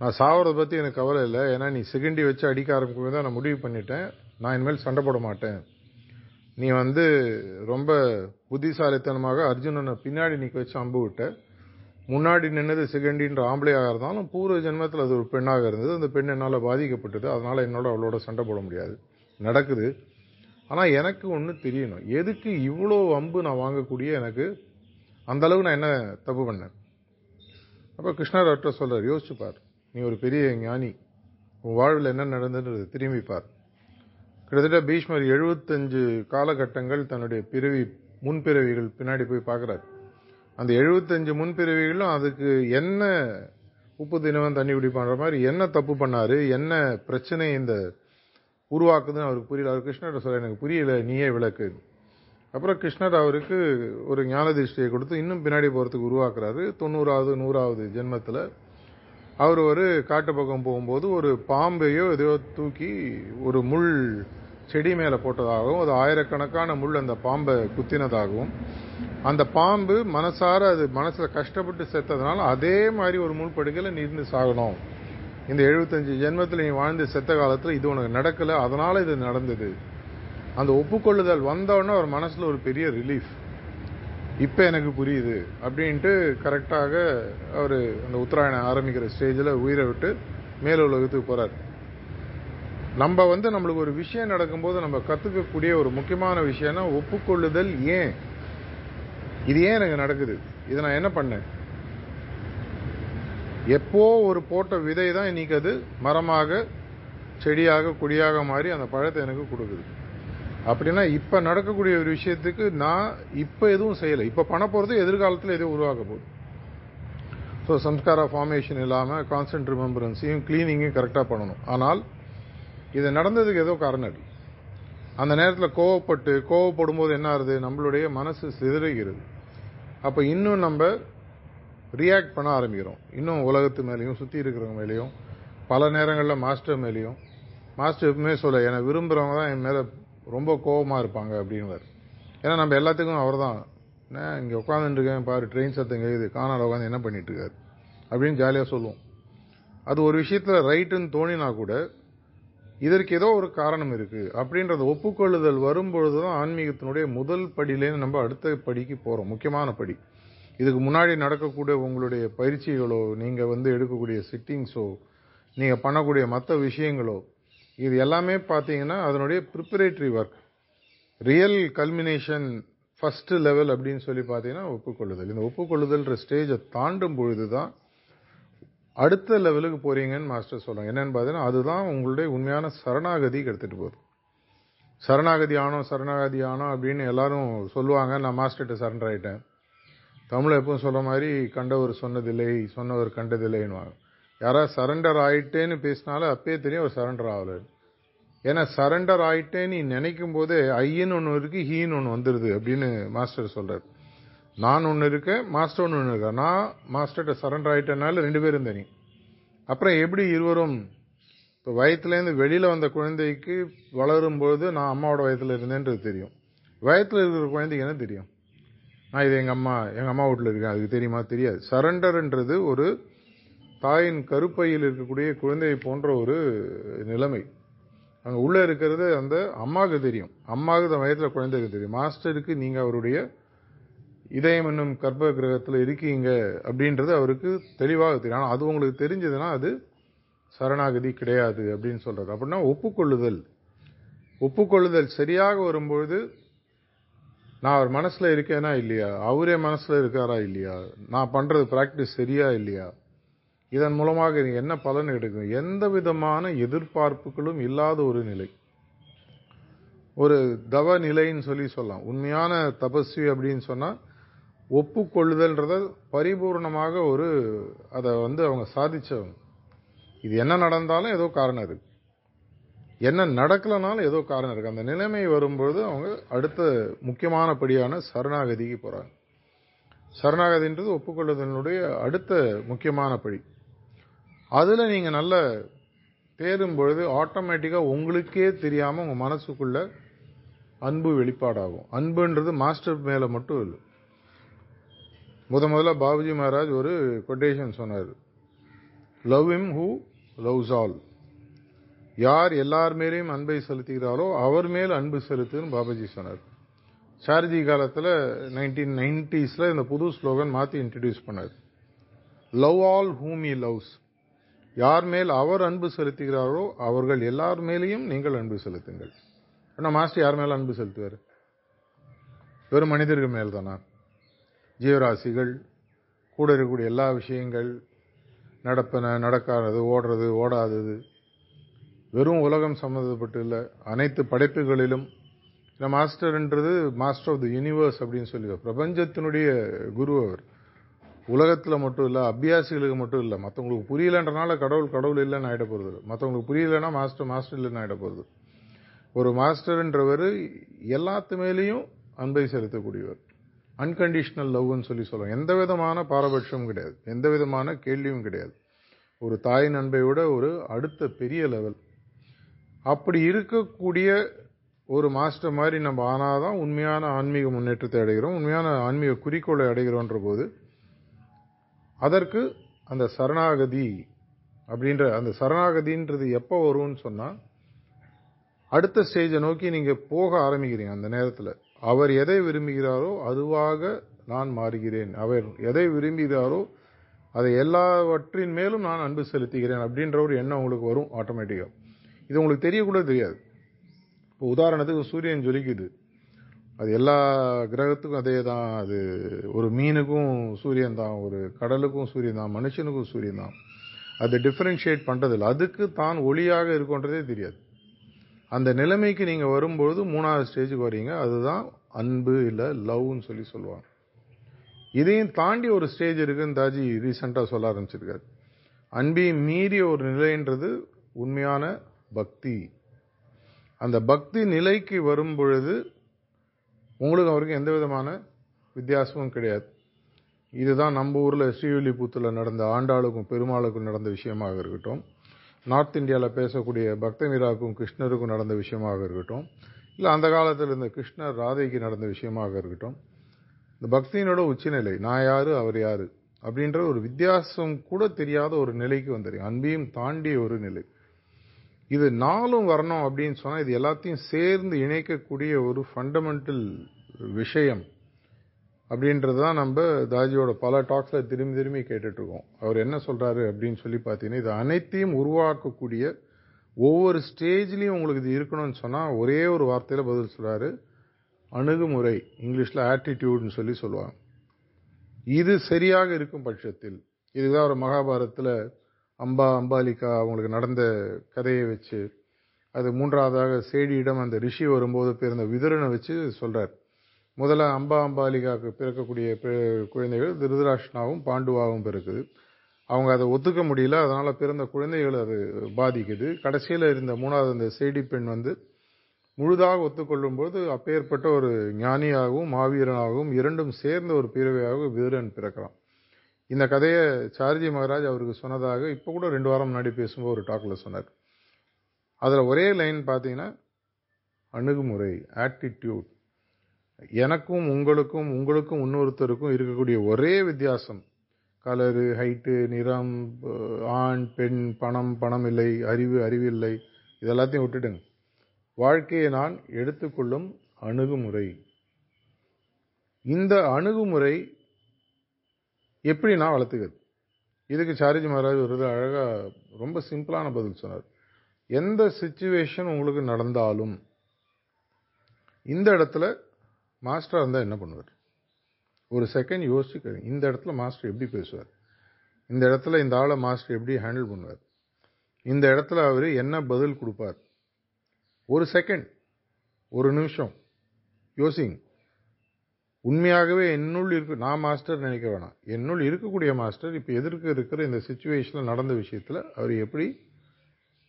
S1: நான் சாவறதை பற்றி எனக்கு கவலை இல்லை. ஏன்னா நீ செகண்டி வச்சு அடிக்க ஆரம்பிக்கும் தான் நான் முடிவு பண்ணிட்டேன். நான் இனிமேல் சண்டை போட மாட்டேன். நீ வந்து ரொம்ப புத்திசாலித்தனமாக அர்ஜுனனை பின்னாடி நிற்க வச்சு அம்பு விட்ட. முன்னாடி நின்னது செகண்டின்ற ஆம்பளையாக இருந்தாலும் பூர்வ ஜென்மத்தில் அது ஒரு பெண்ணாக இருந்தது. அந்த பெண் என்னால் பாதிக்கப்பட்டது. அதனால் என்னோட அவளோட சண்டை போட முடியாது. நடக்குது. ஆனால் எனக்கு ஒன்று தெரியணும். எதுக்கு இவ்வளோ அம்பு நான் வாங்கக்கூடிய எனக்கு? அந்த அளவு நான் என்ன தப்பு பண்ணேன்? அப்போ கிருஷ்ணர் அவர்கிட்ட சொல்கிறார் யோசிச்சுப்பார் நீ ஒரு பெரிய ஞானி. உன் வாழ்வில் என்ன நடந்ததுன்றது திரும்பி பார். கிட்டத்தட்ட பீஷ்மர் எழுபத்தஞ்சு காலகட்டங்கள் தன்னுடைய பிறவி முன்பிறவிகள் பின்னாடி போய் பார்க்குறாரு. அந்த எழுபத்தஞ்சு முன்பிறவிகளும் அதுக்கு என்ன உப்பு தினவன் தண்ணி குடிப்பான்ற மாதிரி என்ன தப்பு பண்ணார்? என்ன பிரச்சனை இந்த உருவாக்குதுன்னு அவருக்கு புரியல. அவர் கிருஷ்ணர் சொல்ல எனக்கு புரியல நீயே விளக்கு. அப்புறம் கிருஷ்ணர் அவருக்கு ஒரு ஞான திருஷ்டியை கொடுத்து இன்னும் பின்னாடி போகிறதுக்கு உருவாக்குறாரு. தொண்ணூறாவது நூறாவது ஜென்மத்தில் அவர் ஒரு காட்டு பக்கம் போகும்போது ஒரு பாம்பையோ எதையோ தூக்கி ஒரு முள் செடி மேலே போட்டதாகவும் அது ஆயிரக்கணக்கான முள் அந்த பாம்பை குத்தினதாகவும். அந்த பாம்பு மனசார அது மனசில் கஷ்டப்பட்டு செத்ததுனால அதே மாதிரி ஒரு முள் படுக்கையில் நீ இருந்து சாகணும். இந்த எழுபத்தஞ்சு ஜென்மத்தில் நீ வாழ்ந்து செத்த காலத்தில் இது உனக்கு நடக்கலை அதனால் இது நடந்தது. அந்த ஒப்புக்கொள்ளுதல் வந்தோடனே அவர் மனசில் ஒரு பெரிய ரிலீஃப் இப்போ எனக்கு புரியுது அப்படின்ட்டு கரெக்டாக அவர் அந்த உத்தராயணம் ஆரம்பிக்கிற ஸ்டேஜில் உயிரை விட்டு மேல உலகத்துக்கு போகிறார் நம்ம வந்து நம்மளுக்கு ஒரு விஷயம் நடக்கும்போது நம்ம கற்றுக்கக்கூடிய ஒரு முக்கியமான விஷயம்னா ஒப்புக்கொள்ளுதல் ஏன்? இது ஏன் எனக்கு நடக்குது? இதை நான் என்ன பண்ணேன்? எப்போ ஒரு போட்ட விதை தான் இன்னைக்கு அது மரமாக செடியாக கொடியாக மாறி அந்த பழத்தை எனக்கு கொடுக்குது. அப்படின்னா இப்போ நடக்கக்கூடிய ஒரு விஷயத்துக்கு நான் இப்போ எதுவும் செய்யலை. இப்போ பண்ண போகிறது எதிர்காலத்தில் எதுவும் உருவாக்க போகுது. ஸோ சம்ஸ்காரா ஃபார்மேஷன் இல்லாமல் கான்ஸ்டன்ட் ரிமெம்பரன்ஸையும் கிளீனிங்கும் கரெக்டாக பண்ணணும். ஆனால் இது நடந்ததுக்கு ஏதோ காரணம். இல்லை அந்த நேரத்தில் கோவப்பட்டு கோவப்படும் போது என்ன ஆகுது? நம்மளுடைய மனசு சிதறுகிறது. அப்போ இன்னும் நம்ம ரியாக்ட் பண்ண ஆரம்பிக்கிறோம். இன்னும் உலகத்து மேலேயும் சுற்றி இருக்கிறவங்க மேலேயும் பல நேரங்களில் மாஸ்டர் மேலேயும். மாஸ்டர் எப்பவுமே சொல்ல என்னை விரும்புகிறவங்க தான் என் மேலே ரொம்ப கோபமாக இருப்பாங்க அப்படின்வார் ஏன்னா நம்ம எல்லாத்துக்கும் அவர் தான் என்ன இங்கே உட்காந்துருக்கேன் பாரு ட்ரெயின் சத்தம் கேக்குது. காணாட உட்காந்து என்ன பண்ணிட்டு இருக்காரு? அப்படின்னு ஜாலியாக சொல்லுவோம். அது ஒரு விஷயத்தில் ரைட்டுன்னு தோணினா கூட இதற்கு ஏதோ ஒரு காரணம் இருக்கு. அப்படின்றத ஒப்புக்கொள்ளுதல் வரும்பொழுது தான் ஆன்மீகத்தினுடைய முதல் படியிலேருந்து நம்ம அடுத்த படிக்கு போகிறோம் முக்கியமான படி. இதுக்கு முன்னாடி நடக்கக்கூடிய உங்களுடைய பயிற்சிகளோ நீங்கள் வந்து எடுக்கக்கூடிய சிட்டிங்ஸோ நீங்கள் பண்ணக்கூடிய மற்ற விஷயங்களோ இது எல்லாமே பார்த்தீங்கன்னா அதனுடைய preparatory work real culmination first level அப்படின்னு சொல்லி பார்த்தீங்கன்னா ஒப்புக்கொள்ளுதல். இந்த ஒப்புக்கொள்ளுதல்ன்ற ஸ்டேஜை தாண்டும் பொழுது தான் அடுத்த லெவலுக்கு போறீங்கன்னு மாஸ்டர் சொல்றாங்க. என்னன்னு பார்த்தீங்கன்னா அதுதான் உங்களுடைய உண்மையான சரணாகதிக்கு எடுத்துட்டு போகுது. சரணாகதி ஆனோம் சரணாகதி ஆனோம் அப்படின்னு எல்லாரும் சொல்லுவாங்க. நான் மாஸ்டர்கிட்ட சரண்டர் ஆயிட்டேன். தமிழ் எப்பவும் சொல்ற மாதிரி கண்டவர் சொன்னதில்லை சொன்னவர் கண்டதில்லைன்னு யாராவது சரண்டர் ஆயிட்டேன்னு பேசினாலும் அப்பயே தெரியும் அவர் சரண்டர் ஆகல ஏன்னா சரண்டர் ஆயிட்டேன்னு நீ நினைக்கும் போதே ஐயன்னு ஒன்று இருக்கு ஹீன்னு ஒன்று வந்துடுது அப்படின்னு மாஸ்டர் சொல்றாரு. நான் ஒன்று இருக்கேன் மாஸ்டர் ஒன்று இருக்கா? நான் மாஸ்டர்கிட்ட சரண்டர் ஆகிட்டனால ரெண்டு பேரும் தனி அப்புறம் எப்படி இருவரும் இப்போ வயத்துலேருந்து வெளியில் வந்த குழந்தைக்கு வளரும் நான் அம்மாவோட வயத்தில் இருந்தேன்றது தெரியும். வயத்தில் இருக்கிற குழந்தைக்கு என்ன தெரியும்? நான் இது எங்கள் அம்மா எங்கள் அம்மா வீட்டில் இருக்கேன் அதுக்கு தெரியுமா? தெரியாது. சரண்டர்ன்றது ஒரு தாயின் கருப்பையில் இருக்கக்கூடிய குழந்தையை போன்ற ஒரு நிலைமை. அங்கே உள்ளே இருக்கிறது அந்த அம்மாவுக்கு தெரியும். அம்மாவுக்கு தான் வயத்தில் குழந்தைக்கு தெரியும். மாஸ்டருக்கு நீங்கள் அவருடைய இதயம் என்னும் கர்ப்ப கிரகத்தில் இருக்கீங்க அப்படின்றது அவருக்கு தெளிவாக தெரியும். ஆனால் அது உங்களுக்கு தெரிஞ்சதுன்னா அது சரணாகதி கிடையாது அப்படின்னு சொல்கிறது அப்படின்னா ஒப்புக்கொள்ளுதல். ஒப்புக்கொள்ளுதல் சரியாக வரும்பொழுது நான் அவர் மனசில் இருக்கேனா இல்லையா? அவரே மனசில் இருக்காரா இல்லையா? நான் பண்ணுறது ப்ராக்டிஸ் சரியா இல்லையா? இதன் மூலமாக நீங்கள் என்ன பலன் கிடைக்கும் எந்த விதமான எதிர்பார்ப்புகளும் இல்லாத ஒரு நிலை. ஒரு தவ நிலைன்னு சொல்லி சொல்லலாம். உண்மையான தபஸ்வி அப்படின்னு சொன்னால் ஒப்புக்கொள்ளுதல்ன்றத பரிபூர்ணமாக ஒரு அதை வந்து அவங்க சாதிச்சவங்க இது என்ன நடந்தாலும் ஏதோ காரணம் இருக்குது என்ன நடக்கலனாலும் ஏதோ காரணம் இருக்குது அந்த நிலைமை வரும்பொழுது அவங்க அடுத்த முக்கியமான படியான சரணாகதிக்கு போகிறாங்க சரணாகதின்றது ஒப்புக்கொள்ளுதலினுடைய அடுத்த முக்கியமான படி அதில் நீங்கள் நல்ல தேரும் பொழுது ஆட்டோமேட்டிக்காக உங்களுக்கே தெரியாமல் உங்கள் மனசுக்குள்ளே அன்பு வெளிப்பாடாகும். அன்புன்றது மாஸ்டர் மேலே மட்டும் இல்லை. முத முதல்ல பாபுஜி மகாராஜ் ஒரு கொட்டேஷன் சொன்னார். Love him who loves all யார் எல்லார் மேலேயும் அன்பை செலுத்துகிறாரோ அவர் மேல் அன்பு செலுத்துன்னு பாபாஜி சொன்னார். சார்ஜி காலத்தில் நைன்டீன் நைன்டிஸில் இந்த புது ஸ்லோகன் மாற்றி இன்ட்ரடியூஸ் பண்ணார். Love all whom he loves யார் மேல் அவர் அன்பு செலுத்துகிறாரோ அவர்கள் எல்லார் மேலேயும் நீங்கள் அன்பு செலுத்துங்கள். ஆனால் மாஸ்டர் யார் மேல் அன்பு செலுத்துவார்? வெறும் மனிதர்கள் மேல் தானா ஜீவராசிகள் கூட இருக்கக்கூடிய எல்லா விஷயங்கள் நடப்பன நடக்காதது ஓடுறது ஓடாதது வெறும் உலகம் சம்மந்தப்பட்டு இல்லை அனைத்து படைப்புகளிலும் இந்த மாஸ்டர்ன்றது மாஸ்டர் ஆஃப் த யூனிவர்ஸ் அப்படின்னு சொல்லி பிரபஞ்சத்தினுடைய குரு அவர். உலகத்தில் மட்டும் இல்லை அபியாசிகளுக்கு மட்டும் இல்லை மற்றவங்களுக்கு புரியலன்றனால கடவுள் கடவுள் இல்லைன்னு ஆகிட போகிறது மற்றவங்களுக்கு புரியலன்னா மாஸ்டர் மாஸ்டர் இல்லைன்னு ஆகிட போகிறது ஒரு மாஸ்டர்ன்றவர் எல்லாத்து மேலேயும் அன்பை செலுத்தக்கூடியவர். அன்கண்டிஷனல் லவ்னு சொல்லி சொல்லுவோம் எந்த விதமான பாரபட்சமும் கிடையாது. எந்த விதமான கேள்வியும் கிடையாது. ஒரு தாய் நண்பையோட விட ஒரு அடுத்த பெரிய லெவல் அப்படி இருக்கக்கூடிய ஒரு மாஸ்டர் மாதிரி நம்ம ஆனாதான் உண்மையான ஆன்மீக முன்னேற்றத்தை அடைகிறோம். உண்மையான ஆன்மீக குறிக்கோளை அடைகிறோன்ற போது அதற்கு அந்த சரணாகதி அப்படின்ற அந்த சரணாகதின்றது எப்போ வரும்னு சொன்னால் அடுத்த ஸ்டேஜை நோக்கி நீங்கள் போக ஆரம்பிக்கிறீங்க அந்த நேரத்தில். அவர் எதை விரும்புகிறாரோ அதுவாக நான் மாறுகிறேன். அவர் எதை விரும்புகிறாரோ அதை எல்லாவற்றின் மேலும் நான் அன்பு செலுத்துகிறேன் அப்படின்ற ஒரு எண்ணம் உங்களுக்கு வரும் ஆட்டோமேட்டிக்காக இது உங்களுக்கு தெரியக்கூட தெரியாது. இப்போ உதாரணத்துக்கு சூரியன் ஜொலிக்குது. அது எல்லா கிரகத்துக்கும் அதே தான். அது ஒரு மீனுக்கும் சூரியன் தான். ஒரு கடலுக்கும் சூரியன் தான். மனுஷனுக்கும் சூரியன் தான். அது டிஃப்ரென்ஷியேட் பண்ணுறதில்ல அதுக்கு தான் ஒளியாக இருக்குன்றதே தெரியாது. அந்த நிலைமைக்கு நீங்கள் வரும்பொழுது மூணாவது ஸ்டேஜுக்கு வரீங்க. அதுதான் அன்பு இல்லை லவ்னு சொல்லி சொல்லுவாங்க. இதையும் தாண்டி ஒரு ஸ்டேஜ் இருக்குன்னு தாஜி ரீசெண்டாக சொல்ல ஆரம்பிச்சிருக்காரு. அன்பையும் மீறிய ஒரு நிலைன்றது உண்மையான பக்தி. அந்த பக்தி நிலைக்கு வரும் பொழுது உங்களுக்கு அவருக்கு எந்த விதமான வித்தியாசமும் கிடையாது. இதுதான் நம்ம ஊரில் ஸ்ரீவில்லிபுத்தூரில் நடந்த ஆண்டாளுக்கும் பெருமாளுக்கும் நடந்த விஷயமாக இருக்கட்டும். நார்த் இந்தியாவில் பேசக்கூடிய பக்த மீராவுக்கும் கிருஷ்ணருக்கும் நடந்த விஷயமாக இருக்கட்டும் இல்லை அந்த காலத்தில் இருந்த கிருஷ்ணர் ராதைக்கு நடந்த விஷயமாக இருக்கட்டும் இந்த பக்தியினோட உச்சநிலை நான் யார் அவர் யார் அப்படின்ற ஒரு வித்தியாசம் கூட தெரியாத ஒரு நிலைக்கு வந்துடுங்க அன்பையும் தாண்டிய ஒரு நிலை. இது நாளும் வரணும் அப்படின்னு சொன்னால் இது எல்லாத்தையும் சேர்ந்து இணைக்கக்கூடிய ஒரு ஃபண்டமெண்டல் விஷயம். அப்படின்றது தான் நம்ம தாஜியோட பல டாக்ஸில் திரும்பி திரும்பி கேட்டுட்ருக்கோம் அவர் என்ன சொல்கிறாரு அப்படின்னு சொல்லி பார்த்தீங்கன்னா இது அனைத்தையும் உருவாக்கக்கூடிய ஒவ்வொரு ஸ்டேஜ்லேயும் உங்களுக்கு இது இருக்கணும்னு சொன்னால் ஒரே ஒரு வார்த்தையில் பதில் சொல்கிறாரு அணுகுமுறை இங்கிலீஷில் ஆட்டிடியூட்னு சொல்லி சொல்லுவாங்க. இது சரியாக இருக்கும் பட்சத்தில் இதுதான் ஒரு மகாபாரதத்தில் அம்பா அம்பாலிகா அவங்களுக்கு நடந்த கதையை வச்சு அது மூன்றாவதாக சேடியிடம் அந்த ரிஷி வரும்போது பிறந்த விதுரனை வச்சு சொல்கிறார் முதல்ல அம்பா அம்பாலிகாவுக்கு பிறக்கக்கூடிய குழந்தைகள் திருதராஷ்னாவும் பாண்டுவாவும் பிறக்குது. அவங்க அதை ஒத்துக்க முடியல. அதனால் பிறந்த குழந்தைகள் அது பாதிக்குது. கடைசியில் இருந்த மூணாவது அந்த செய்தி பெண் வந்து முழுதாக ஒத்துக்கொள்ளும்போது அப்பேற்பட்ட ஒரு ஞானியாகவும் மாவீரனாகவும் இரண்டும் சேர்ந்த ஒரு பிறவையாக விதுரன் பிறக்கிறான். இந்த கதையை சார்ஜி மகராஜ் அவருக்கு சொன்னதாக இப்போ கூட ரெண்டு வாரம் முன்னாடி பேசும்போது ஒரு டாக்கில் சொன்னார். அதில் ஒரே லைன் பார்த்தீங்கன்னா அணுகுமுறை ஆட்டிடியூட் எனக்கும் உங்களுக்கும் உங்களுக்கும் இன்னொருத்தருக்கும் இருக்கக்கூடிய ஒரே வித்தியாசம். கலரு ஹைட்டு நிறம் ஆண் பெண் பணம் பணம் இல்லை அறிவு அறிவில்லை இதெல்லாத்தையும் விட்டுடுங்க. வாழ்க்கையை நான் எடுத்துக்கொள்ளும் அணுகுமுறை. இந்த அணுகுமுறை எப்படி நான் வளர்த்துக்கிறது? இதுக்கு சாரிஜி மகாராஜ் ஒரு அழகாக ரொம்ப சிம்பிளான பதில் சொன்னார். எந்த சுச்சுவேஷன் உங்களுக்கு நடந்தாலும் இந்த இடத்துல மாஸ்டராக இருந்தால் என்ன பண்ணுவார்? ஒரு செகண்ட் யோசிச்சு இந்த இடத்துல மாஸ்டர் எப்படி பேசுவார்? இந்த இடத்துல இந்த ஆளை மாஸ்டர் எப்படி ஹேண்டில் பண்ணுவார்? இந்த இடத்துல அவர் என்ன பதில் கொடுப்பார்? ஒரு செகண்ட் ஒரு நிமிஷம். யோசிங்க. உண்மையாகவே என்னுள் இருக்கு நான் மாஸ்டர் நினைக்க வேணாம். என்னுள் இருக்கக்கூடிய மாஸ்டர் இப்போ எதிர்க்க இருக்கிற இந்த சுச்சுவேஷனில் நடந்த விஷயத்தில் அவர் எப்படி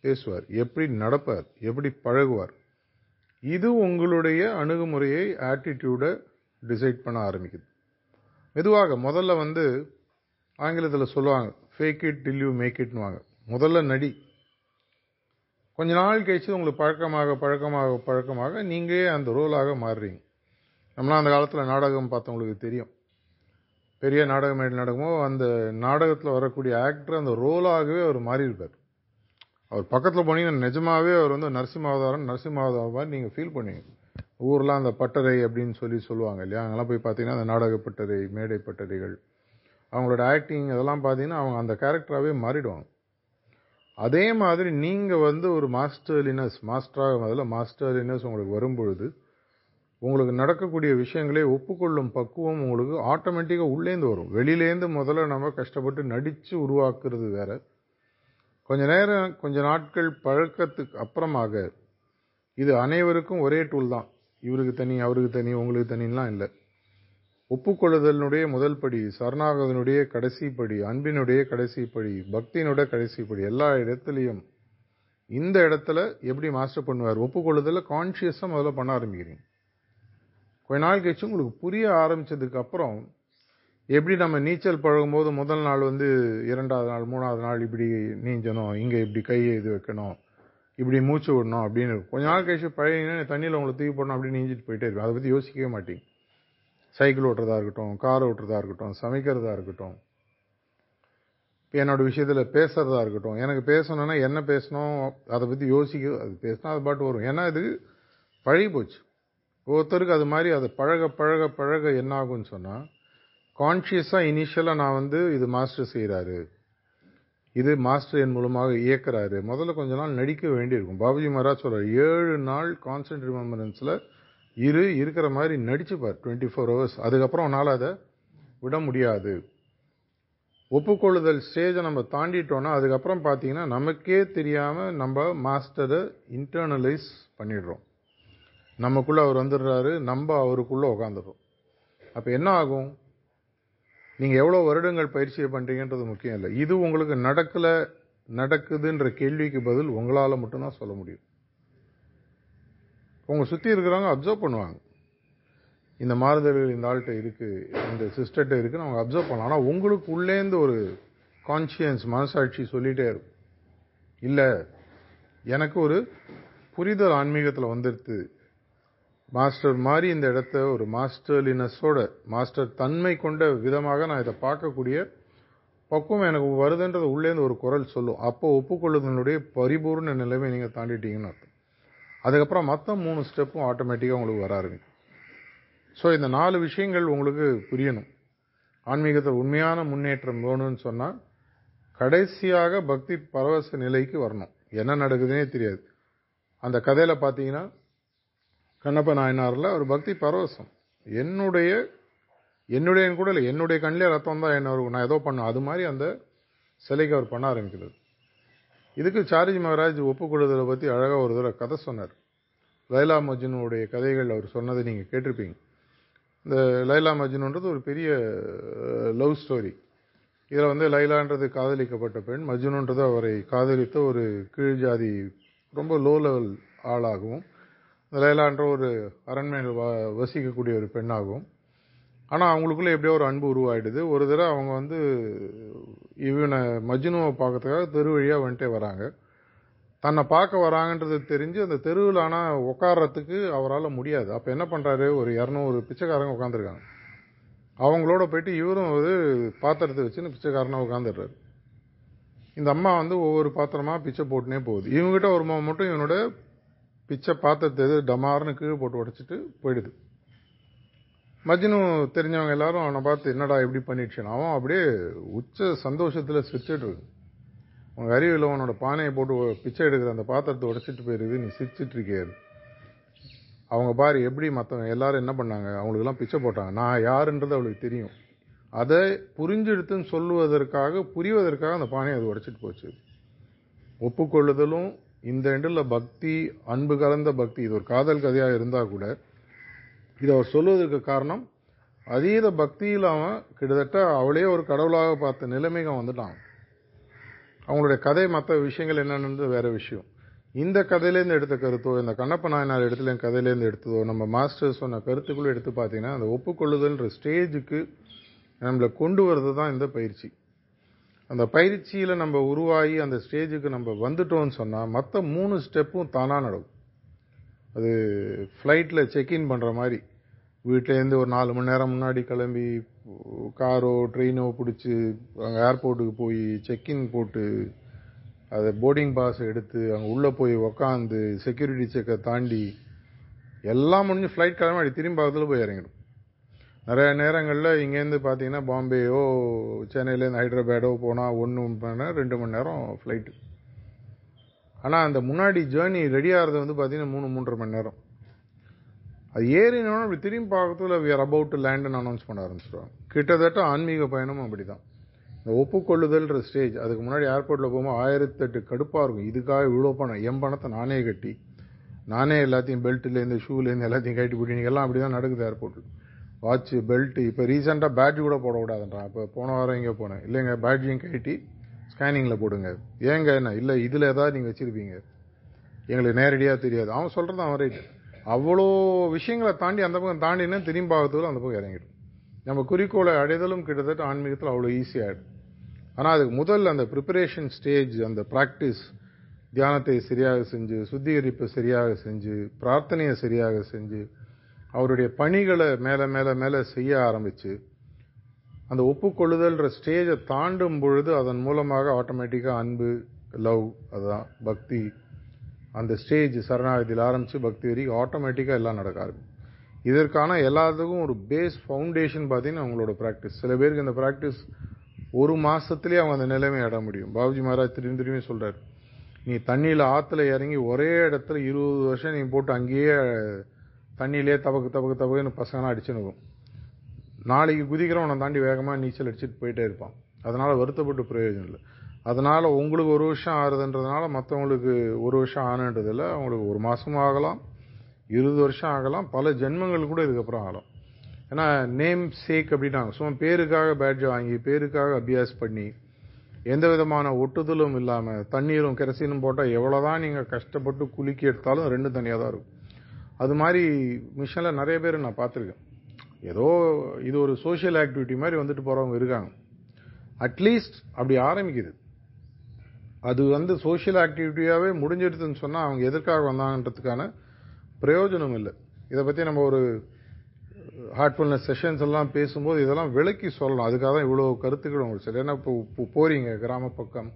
S1: பேசுவார்? எப்படி நடப்பார்? எப்படி பழகுவார்? இது உங்களுடைய அணுகுமுறையை ஆட்டிடியூடை டிசைட் பண்ண ஆரம்பிக்குது. மெதுவாக முதல்ல வந்து ஆங்கிலத்தில் சொல்லுவாங்க fake it till you make இட்னுவாங்க முதல்ல நடி. கொஞ்ச நாள் கழிச்சு உங்களுக்கு பழக்கமாக பழக்கமாக பழக்கமாக நீங்களே அந்த ரோலாக மாறுறீங்க. நம்மளாம் அந்த காலத்தில் நாடகம் பார்த்தவங்களுக்கு தெரியும். பெரிய நாடகம் மேடை நாடகமோ அந்த நாடகத்தில் வரக்கூடிய ஆக்டர் அந்த ரோலாகவே அவர் மாறியிருப்பார். அவர் பக்கத்தில் போனீங்கன்னா நிஜமாவே அவர் வந்து நரசிம்மாவதாரம் நரசிம்மாவதாரம் மாதிரி நீங்கள் ஃபீல் பண்ணுவீங்க. ஊரில் அந்த பட்டறை அப்படின்னு சொல்லி சொல்லுவாங்க இல்லையா? அங்கெல்லாம் போய் பார்த்தீங்கன்னா அந்த நாடக பட்டறை மேடை பட்டறைகள் அவங்களோட ஆக்டிங் இதெல்லாம் பார்த்தீங்கன்னா அவங்க அந்த கேரக்டராகவே மாறிடுவாங்க. அதே மாதிரி நீங்கள் வந்து ஒரு மாஸ்டர்லினஸ் மாஸ்டராக முதல்ல மாஸ்டர்லினஸ் உங்களுக்கு வரும்பொழுது உங்களுக்கு நடக்கக்கூடிய விஷயங்களை ஒப்புக்கொள்ளும் பக்குவம் உங்களுக்கு ஆட்டோமேட்டிக்காக உள்ளேந்து வரும். வெளியிலேருந்து முதல்ல நம்ம கஷ்டப்பட்டு நடித்து உருவாக்குறது வேறு. கொஞ்ச நேரம் கொஞ்ச நாட்கள் பழக்கத்துக்கு அப்புறமாக இது அனைவருக்கும் ஒரே டூல் தான். இவருக்கு தனி அவருக்கு தனி உங்களுக்கு தனிலாம் இல்லை. ஒப்புக்கொள்ளுதலினுடைய முதல் படி சரணாகதனுடைய கடைசி படி அன்பினுடைய கடைசி படி பக்தியினுடைய கடைசி படி எல்லா இடத்துலையும் இந்த இடத்துல எப்படி மாஸ்டர் பண்ணுவார்? ஒப்புக்கொள்ளுதலில் கான்ஷியஸாக முதல்ல பண்ண ஆரம்பிக்கிறீங்க. கொஞ்ச நாள் கழிச்சு உங்களுக்கு புரிய ஆரம்பிச்சதுக்கு அப்புறம் எப்படி நம்ம நீச்சல் பழகும்போது முதல் நாள் வந்து இரண்டாவது நாள் மூணாவது நாள் இப்படி நீஞ்சணும் இங்கே இப்படி கையை இது வைக்கணும் இப்படி மூச்சு விடணும் அப்படின்னு கொஞ்ச நாள் கழிச்சு பழகினா தண்ணியில் உங்களை தூக்கி போடணும் அப்படின்னு நீஞ்சிட்டு போயிட்டே இருக்கும் அதை பற்றி யோசிக்கவே மாட்டேங்க. சைக்கிள் ஓட்டுறதா இருக்கட்டும் கார் ஓட்டுறதா இருக்கட்டும் சமைக்கிறதா இருக்கட்டும் என்னோடய விஷயத்தில் பேசுகிறதா இருக்கட்டும் எனக்கு பேசணும்னா என்ன பேசணும் அதை பற்றி யோசிக்க அது பேசினா அது பாட்டு வரும். ஏன்னா இது பழகி போச்சு ஒவ்வொருத்தருக்கு அது மாதிரி அது பழக பழக பழக என்ன ஆகும்னு சொன்னால் கான்ஷியஸாக இனிஷியலாக நான் வந்து இது மாஸ்டர் செய்கிறாரு இது மாஸ்டர் என் மூலமாக இயக்கிறாரு. முதல்ல கொஞ்ச நாள் நடிக்க வேண்டியிருக்கும். பாபுஜி மகாராஜ் சொல்கிறார் ஏழு நாள் கான்ஸ்டன்ட் ரிமெம்பரன்ஸில் இரு இருக்கிற மாதிரி நடிச்சுப்பார் டுவெண்ட்டி ஃபோர் ஹவர்ஸ் அதுக்கப்புறம் உன்னால் அதை விட முடியாது. ஒப்புக்கொள்ளுதல் ஸ்டேஜை நம்ம தாண்டிட்டோன்னா அதுக்கப்புறம் பார்த்தீங்கன்னா நமக்கே தெரியாமல் நம்ம மாஸ்டரை இன்டர்னலைஸ் பண்ணிடுறோம். நமக்குள்ளே அவர் வந்துடுறாரு நம்ம அவருக்குள்ளே உட்காந்துடுறோம் அப்போ என்ன ஆகும்? நீங்கள் எவ்வளோ வருடங்கள் பயிற்சியை பண்ணுறீங்கன்றது முக்கியம் இல்லை. இது உங்களுக்கு நடக்கலை நடக்குதுன்ற கேள்விக்கு பதில் உங்களால் மட்டும்தான் சொல்ல முடியும். உங்கள் சுற்றி இருக்கிறவங்க அப்சர்வ் பண்ணுவாங்க. இந்த மாறுதல்கள் இந்த ஆள்கிட்ட இருக்குது இந்த சிஸ்டர்கிட்ட இருக்குன்னு அவங்க அப்சர்வ் பண்ணலாம். ஆனால் உங்களுக்கு உள்ளேந்து ஒரு கான்சியன்ஸ் மனசாட்சி சொல்லிகிட்டே இருக்கும். இல்லை எனக்கு ஒரு புரிதல் ஆன்மீகத்தில் வந்துடுது மாஸ்டர் மாதிரி இந்த இடத்த ஒரு மாஸ்டர்லினஸோட மாஸ்டர் தன்மை கொண்ட விதமாக நான் இதை பார்க்கக்கூடிய பக்குவம் எனக்கு வருதுன்றது உள்ளேந்து ஒரு குரல் சொல்லும். அப்போ ஒப்புக்கொள்ளுதனுடைய பரிபூர்ண நிலைமை நீங்கள் தாண்டிட்டீங்கன்னு அர்த்தம். அதுக்கப்புறம் மற்ற மூணு ஸ்டெப்பும் ஆட்டோமேட்டிக்காக உங்களுக்கு வர ஆரம்பிக்கும். ஸோ இந்த நாலு விஷயங்கள் உங்களுக்கு புரியணும். ஆன்மீகத்தில் உண்மையான முன்னேற்றம் வேணும்னு சொன்னால் கடைசியாக பக்தி பரவச நிலைக்கு வரணும். என்ன நடக்குதுன்னே தெரியாது. அந்த கதையில் பார்த்தீங்கன்னா கண்ணப்ப நாயனாரில் ஒரு பக்தி பரவசம். என்னுடைய என்னுடைய கூட இல்லை என்னுடைய கண்ணிலே ரத்தம் தான் என்ன நான் ஏதோ பண்ண அது மாதிரி அந்த சிலைக்கு அவர் பண்ண ஆரம்பிக்கிறது. இதுக்கு சாரிஜி மகாராஜ் ஒப்புக்கொள்ளுதலை பற்றி அழகாக ஒரு தடவை கதை சொன்னார். லைலா மஜ்னுடைய கதைகள் அவர் சொன்னதை நீங்கள் கேட்டிருப்பீங்க. இந்த லைலா மஜ்னுன்றது ஒரு பெரிய லவ் ஸ்டோரி இதில் வந்து லைலான்றது காதலிக்கப்பட்ட பெண் மஜ்னுன்றது அவரை காதலித்த ஒரு கீழ் ஜாதி ரொம்ப லோ லெவல் ஆளாகவும் லைலான்ற ஒரு அரண்மனையில் வ வசிக்கக்கூடிய ஒரு பெண்ணாகும். ஆனால் அவங்களுக்குள்ளே எப்படியோ ஒரு அன்பு உருவாயிடுது. ஒரு தடவை அவங்க வந்து இவனை மஜ்னுவை பார்க்கறதுக்காக தெரு வழியாக வந்துட்டே வராங்க. தன்னை பார்க்க வராங்கன்றது தெரிஞ்சு அந்த தெருவில் ஆனால் உட்கார்றதுக்கு அவரால் முடியாது. அப்போ என்ன பண்ணுறாரு ஒரு இரநூறு பிச்சைக்காரங்க உட்காந்துருக்காங்க அவங்களோட போயிட்டு இவரும் வந்து பாத்திரத்தை வச்சுன்னு பிச்சைக்காரனாக உட்காந்துடுறாரு இந்த அம்மா வந்து ஒவ்வொரு பாத்திரமாக பிச்சை போட்டுனே போகுது. இவங்ககிட்ட ஒரு மட்டும் இவனோட பிச்சை பாத்திரத்தை எது டமார்னு கீழே போட்டு உடச்சிட்டு போயிடுது. மஜ்னு தெரிஞ்சவங்க எல்லாரும் அவனை பார்த்து என்னடா எப்படி பண்ணிடுச்சுன்னு? அவன் அப்படியே உச்ச சந்தோஷத்தில் சிரிச்சிட்டு இருக்கு உங்க அறிவில் அவனோட பானையை போட்டு பிச்சை எடுக்கிற அந்த பாத்திரத்தை உடைச்சிட்டு போயிருது நீ சிரிச்சிட்டு இருக்கியாரு அவங்க பாரு எப்படி மற்றவங்க எல்லாரும் என்ன பண்ணாங்க? அவங்களுக்கெல்லாம் பிச்சை போட்டாங்க. நான் யாருன்றது அவளுக்கு தெரியும். அதை புரிஞ்செடுத்துன்னு சொல்லுவதற்காக புரிவதற்காக அந்த பானையை அது உடைச்சிட்டு போச்சு. ஒப்புக்கொள்ளுதலும் இந்த எண்டில் பக்தி அன்பு கலந்த பக்தி இது ஒரு காதல் கதையாக இருந்தால் கூட இதை அவர் சொல்வதற்கு காரணம் அதீத பக்தியில் அவன் கிட்டத்தட்ட அவளே ஒரு கடவுளாக பார்த்த நிலைமைக்கு வந்துட்டான். அவங்களுடைய கதை மற்ற விஷயங்கள் என்னென்னது வேறு விஷயம். இந்த கதையிலேருந்து எடுத்த கருத்தோ இந்த கண்ணப்ப நாயனார் இடத்துல கதையிலேருந்து எடுத்ததோ நம்ம மாஸ்டர் சொன்ன கருத்துக்குள்ளே எடுத்து பார்த்தீங்கன்னா அந்த ஒப்புக்கொள்ளுதல்ன்ற ஸ்டேஜுக்கு நம்மளை கொண்டு வர்றது தான் இந்த பயிற்சி. அந்த பயிற்சியில் நம்ம உருவாகி அந்த ஸ்டேஜுக்கு நம்ம வந்துட்டோம்னு சொன்னால் மற்ற மூணு ஸ்டெப்பும் தானாக நடக்கும். அது ஃப்ளைட்டில் செக்இன் பண்ணுற மாதிரி. வீட்டிலேருந்து ஒரு நாலு மணி நேரம் முன்னாடி கிளம்பி காரோ ட்ரெயினோ பிடிச்சி அங்கே ஏர்போர்ட்டுக்கு போய் செக்இன் போட்டு அதை போர்டிங் பாஸ் எடுத்து அங்கே உள்ளே போய் உக்காந்து செக்யூரிட்டி செக்கை தாண்டி எல்லாம் முடிஞ்சு ஃப்ளைட் கிளம்பி அப்படி திரும்பி பக்கத்தில் போய் இறங்கிடும். நிறைய நேரங்களில் இங்கேருந்து பார்த்தீங்கன்னா பாம்பேயோ சென்னையிலேருந்து ஹைதராபாடோ போனால் ஒன்று மணி நேரம் ரெண்டு மணி நேரம் ஃப்ளைட்டு ஆனால் அந்த முன்னாடி ஜேர்னி ரெடி ஆகிறது வந்து பார்த்தீங்கன்னா மூணு மூன்றரை மணி நேரம். அது ஏறினோன்னு அப்படி திரும்பி பார்க்கறதுல வி ஆர் அபவுட் டு லேண்டுன்னு அனௌன்ஸ் பண்ண ஆரம்பிச்சிடுவாங்க கிட்டத்தட்ட ஆன்மீக பயணமும் அப்படி தான் இந்த ஒப்புக்கொள்ளுதல்ன்ற ஸ்டேஜ் அதுக்கு முன்னாடி ஏர்போர்ட்டில் போகும்போது ஆயிரத்தெட்டு கடுப்பாக இருக்கும். இதுக்காக இவ்வளோ பணம் என் பணத்தை நானே கட்டி நானே எல்லாத்தையும் பெல்ட்லேருந்து ஷூலேருந்து எல்லாத்தையும் கட்டி போட்டு எல்லாம் அப்படி தான் நடக்குது ஏர்போர்ட்டில் வாட்ச் பெல்ட்டு இப்போ ரீசெண்டாக பேட்ஜ் கூட போடக்கூடாதுன்றான் இப்போ போன வாரம் எங்கே போனேன். இல்லைங்க பேட்ஜையும் கட்டி ஸ்கேனிங்கில் போடுங்க. ஏங்க என்ன? இல்லை இதில் ஏதாவது நீங்கள் வச்சுருப்பீங்க. எங்களுக்கு நேரடியாக தெரியாது. அவன் சொல்கிறது அவன் ரைட்டு அவ்வளோ விஷயங்களை தாண்டி அந்த பக்கம் தாண்டினா திரும்பி பார்க்கறதுக்குள்ள அந்த பக்கம் இறங்கிடும். நம்ம குறிக்கோளை அடைதலும் கிட்டத்தட்ட ஆன்மீகத்தில் அவ்வளோ ஈஸியாகிடும் ஆனால் அதுக்கு முதல்ல அந்த ப்ரிப்பரேஷன் ஸ்டேஜ் அந்த ப்ராக்டிஸ் தியானத்தை சரியாக செஞ்சு சுத்திகரிப்பை சரியாக செஞ்சு பிரார்த்தனையை சரியாக செஞ்சு அவருடைய பணிகளை மேலே மேலே மேலே செய்ய ஆரம்பித்து அந்த ஒப்புக்கொள்ளுதல்ன்ற ஸ்டேஜை தாண்டும் பொழுது அதன் மூலமாக ஆட்டோமேட்டிக்காக அன்பு லவ் அதுதான் பக்தி அந்த ஸ்டேஜ் சரணாகதியில் ஆரம்பித்து பக்தி வரைக்கும் ஆட்டோமேட்டிக்காக எல்லாம் நடக்க ஆரம்பிக்கும் இதற்கான எல்லாத்துக்கும் ஒரு பேஸ் ஃபவுண்டேஷன் பார்த்தீங்கன்னா அவங்களோட ப்ராக்டிஸ் சில பேருக்கு இந்த ப்ராக்டிஸ் ஒரு மாதத்துலேயே அவங்க அந்த நிலைமை அட முடியும். பாபுஜி மகாராஜ் திரும்பி திரும்பி சொல்கிறார் நீ தண்ணியில் ஆற்றுல இறங்கி ஒரே இடத்துல இருபது வருஷம் நீ போட்டு அங்கேயே தண்ணியிலே தபக்கு தபக்கு தபக்குன்னு பசங்களாம் அடிச்சுனுக்கும் இருக்கும் நாளைக்கு குதிக்கிறவனை தாண்டி வேகமாக நீச்சல் அடிச்சுட்டு போயிட்டே இருப்பான். அதனால் வருத்தப்பட்டு பிரயோஜனம் இல்லை. அதனால் உங்களுக்கு ஒரு வருஷம் ஆறுதுன்றதுனால மற்றவங்களுக்கு ஒரு வருஷம் ஆனுன்றதில்ல அவங்களுக்கு ஒரு மாதமும் ஆகலாம் இருபது வருஷம் ஆகலாம் பல ஜென்மங்கள் கூட இதுக்கப்புறம் ஆகலாம். ஏன்னா நேம் சேக் அப்படின்னாங்க சும்மா பேருக்காக பேட்ஜ் வாங்கி பேருக்காக அபியாஸ் பண்ணி எந்த விதமான ஒட்டுதலும் இல்லாமல் தண்ணீரும் கெரசீனும் போட்டால் எவ்வளோதான் நீங்கள் கஷ்டப்பட்டு குலுக்கி எடுத்தாலும் ரெண்டும் தனியாக தான் இருக்கும். அது மாதிரி மிஷனில் நிறைய பேர் நான் பார்த்துருக்கேன். ஏதோ இது ஒரு சோஷியல் ஆக்டிவிட்டி மாதிரி வந்துட்டு போகிறவங்க இருக்காங்க. அட்லீஸ்ட் அப்படி ஆரம்பிக்குது. அது வந்து சோஷியல் ஆக்டிவிட்டியாகவே முடிஞ்சிடுதுன்னு சொன்னால் அவங்க எதற்காக வந்தாங்கன்றதுக்கான பிரயோஜனம் இல்லை. இதை பற்றி நம்ம ஒரு ஹார்ட்ஃபுல்னஸ் செஷன்ஸ் எல்லாம் பேசும்போது இதெல்லாம் விளக்கி சொல்லலாம். அதுக்காக தான் இவ்வளோ கருத்துக்கள் உங்களுக்கு சரி ஏன்னா இப்போ போகிறீங்க கிராம பக்கம்.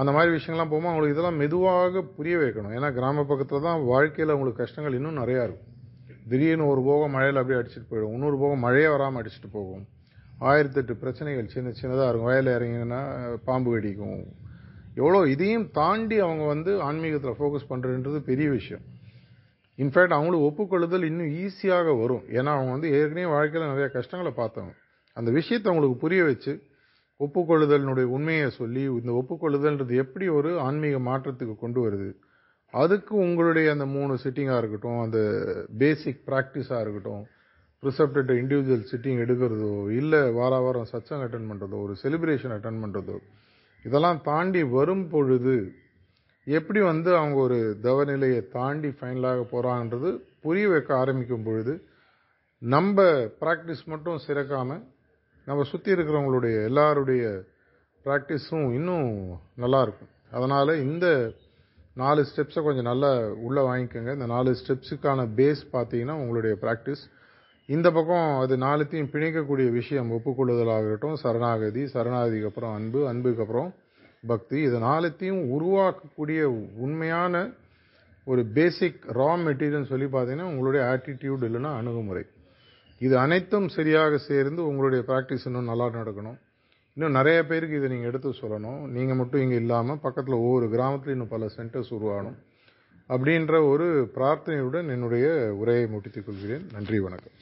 S1: அந்த மாதிரி விஷயங்கள்லாம் போகும்போது அவங்களுக்கு இதெல்லாம் மெதுவாக புரிய வைக்கணும். ஏன்னா கிராம பக்கத்தில் தான் வாழ்க்கையில் அவங்களுக்கு கஷ்டங்கள் இன்னும் நிறையா இருக்கும். திடீர்னு ஒரு போகம் மழையில் அப்படியே அடிச்சுட்டு போயிடும். இன்னொரு போகம் மழையே வராமல் அடிச்சுட்டு போகும். ஆயிரத்தெட்டு பிரச்சனைகள் சின்ன சின்னதாக இருக்கும். வயலில் இறங்கினா பாம்பு வெடிக்கும். எவ்வளோ இதையும் தாண்டி அவங்க வந்து ஆன்மீகத்தில் ஃபோக்கஸ் பண்ணுறதுன்றது பெரிய விஷயம். இன்ஃபேக்ட் அவங்களுக்கு ஒப்புக்கொள்ளுதல் இன்னும் ஈஸியாக வரும். ஏன்னா அவங்க வந்து ஏற்கனவே வாழ்க்கையில் நிறைய கஷ்டங்களை பார்த்தவங்க. அந்த விஷயத்தை அவங்களுக்கு புரிய வச்சு ஒப்புக்கொள்ளுதலினுடைய உண்மையை சொல்லி இந்த ஒப்புக்கொள்ளுதல்ன்றது எப்படி ஒரு ஆன்மீக மாற்றத்துக்கு கொண்டு வருது? அதுக்கு உங்களுடைய அந்த மூணு சிட்டிங்காக இருக்கட்டும் அந்த பேசிக் ப்ராக்டிஸாக இருக்கட்டும் ப்ரிசப்டட் இண்டிவிஜுவல் சிட்டிங் எடுக்கிறதோ இல்லை வார வாரம் சச்சங் அட்டன் பண்ணுறதோ ஒரு செலிப்ரேஷன் அட்டன் பண்ணுறதோ இதெல்லாம் தாண்டி வரும் பொழுது எப்படி வந்து அவங்க ஒரு தவநிலையை தாண்டி ஃபைனலாக போகிறாங்கன்றது புரிய வைக்க ஆரம்பிக்கும் பொழுது நம்ம ப்ராக்டிஸ் மட்டும் சிறக்காமல் நம்ம சுற்றி இருக்கிறவங்களுடைய எல்லாருடைய ப்ராக்டிஸும் இன்னும் நல்லா இருக்கும். அதனால் இந்த நாலு ஸ்டெப்ஸை கொஞ்சம் நல்லா உள்ளே வாங்கிக்கோங்க. இந்த நாலு ஸ்டெப்ஸுக்கான பேஸ் பார்த்தீங்கன்னா உங்களுடைய ப்ராக்டிஸ் இந்த பக்கம் அது நாலுத்தையும் பிணைக்கக்கூடிய விஷயம் ஒப்புக்கொள்ளுதலாகட்டும் சரணாகதி சரணாகதிக்கு அப்புறம் அன்பு அன்புக்கு அப்புறம் பக்தி. இது நாலுத்தையும் உருவாக்கக்கூடிய உண்மையான ஒரு பேசிக் ரா மெட்டீரியல்னு சொல்லி பார்த்தீங்கன்னா உங்களுடைய ஆட்டிடியூட் இல்லைன்னா அணுகுமுறை. இது அனைத்தும் சரியாக சேர்ந்து உங்களுடைய ப்ராக்டிஸ் இன்னும் நல்லா நடக்கணும். இன்னும் நிறைய பேருக்கு இதை நீங்கள் எடுத்து சொல்லணும். நீங்கள் மட்டும் இங்கே இல்லாமல் பக்கத்தில் ஒவ்வொரு கிராமத்துலையும் இன்னும் பல சென்டர்ஸ் உருவாகணும். அப்படின்ற ஒரு பிரார்த்தனையுடன் என்னுடைய உரையை முடித்துக் கொள்கிறேன். நன்றி வணக்கம்.